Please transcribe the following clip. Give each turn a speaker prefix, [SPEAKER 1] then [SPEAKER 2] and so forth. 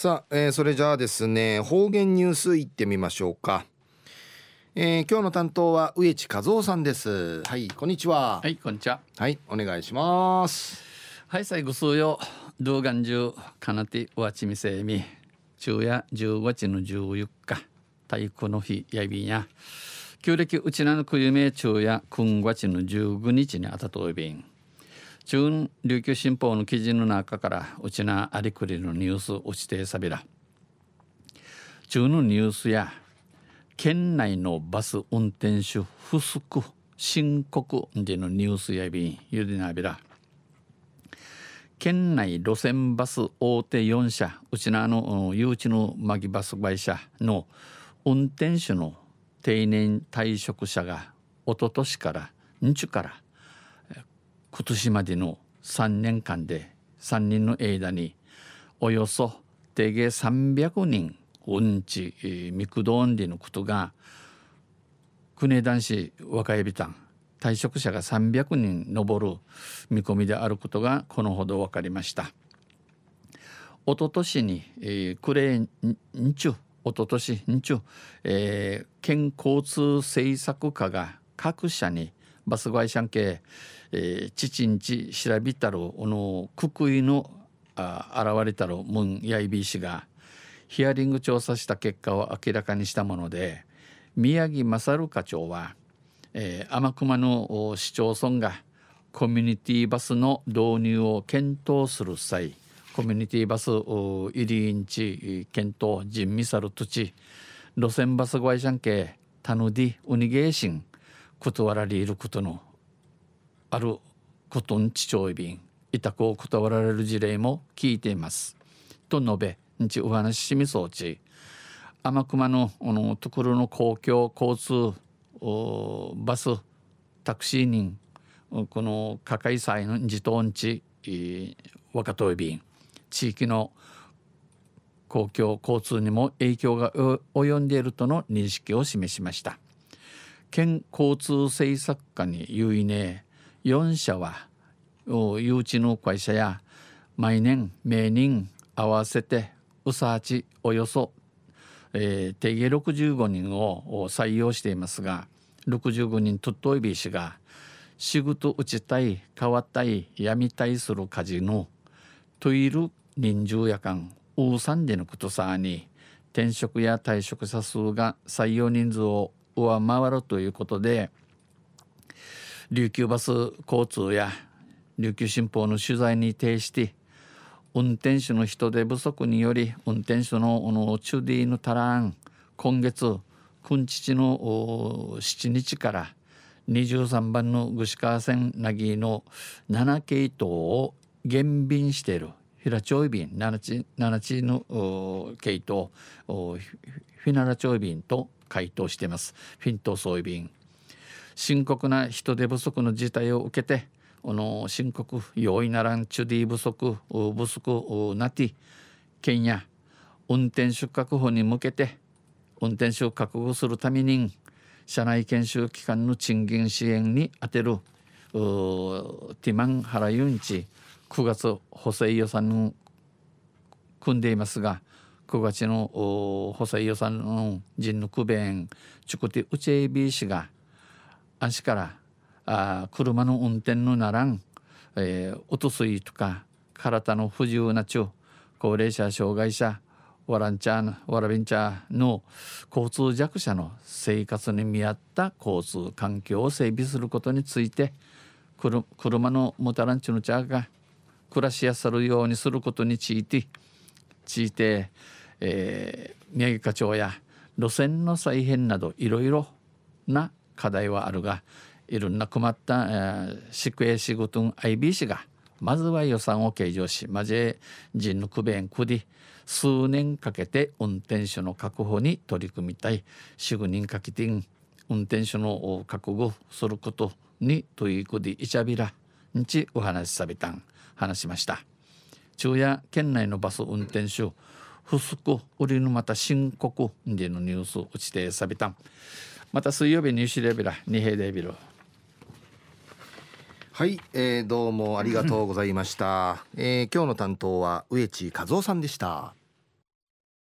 [SPEAKER 1] さあ、えー、それじゃあですね方言ニュースいってみましょうか、えー、今日の担当は植地和夫さんです。はいこんにちは。
[SPEAKER 2] はいこんにちは。
[SPEAKER 1] はいお願いします。
[SPEAKER 2] はい最後数よ。動画中かなてわちみせみ。昼夜10月の14日。体育の日やびんや。旧暦うちなのくゆめ昼夜9月の15日にあたといびん中琉球新報の記事の中からうちなありくりのニュース落ちてさびら。中のニュースや県内のバス運転手不足申告でのニュースやびんゆでなびら。県内路線バス大手4社うちなの誘致のマギバス会社の運転手の定年退職者が一昨年から日から今年までの3年間で3人の間におよそ定芸300人うんちミクドンリのことが国男子若いびたん退職者が300人上る見込みであることがこのほど分かりました。おととしに、えー、クレーン日おととし日、えー、県交通政策課が各社にバス会社系えー、父んち調べたるおのくくいのあ現れたるムンヤイビー氏がヒアリング調査した結果を明らかにしたもので宮城勝課長は、えー、天熊の市町村がコミュニティバスの導入を検討する際コミュニティバス入りんち検討人ミサル土地路線バス会社系タヌディウニゲーシン断られることのあることんちちょいびん委託を断られる事例も聞いています。と述べ日お話ししみそうち天熊ののところの公共交通バスタクシー人このかかい祭の自動んち若とい便地域の公共交通にも影響が及んでいるとの認識を示しました。県交通政策課に有意ね4社は誘致の会社や毎年名人合わせてうさーちおよそ、えー、定義65人を採用していますが65人とっといびしが仕事打ちたい変わったいやみたいする家事のといる人数やかんうさんでのことさに転職や退職者数が採用人数を上回るということで琉球バス交通や琉球新報の取材に呈して運転手の人手不足により運転手のチュディのタラン今月君父の7日から23番の串川線なぎの7系統を減便している平町便 ,7 地の系統フィナラ町便と回答しています。フィントソイ便深刻な人手不足の事態を受けてこの深刻容易ならんチュディ不足不足なて県や運転手確保に向けて運転手を確保するために社内研修機関の賃金支援に充てるティマンハラユンチ9月補正予算を組んでいますが9月の補正予算の人の区弁チュクティウチェイビー氏が足からあ車の運転のならん、えー、おとすいとか体の不自由な中高齢者障害者ワランチャワラビンチャーの交通弱者の生活に見合った交通環境を整備することについて車のモタランチのチャーが暮らしやさるようにすることについてついて、えー、宮城課長や路線の再編などいろいろな課題はあるがいろんな困った、宿営仕事の IBC がまずは予算を計上しまじ人の区弁区で数年かけて運転手の確保に取り組みたい。4、5人かけて運転手の確保することに取り組みいちゃびらんちお話しさびたん。話しました。昼夜県内のバス運転手不足売りのまた深刻でのニュース打ちてさびたんまた水曜日ニュースレベル二平デビル
[SPEAKER 1] はい、えー、どうもありがとうございました、えー、今日の担当は植地和夫さんでした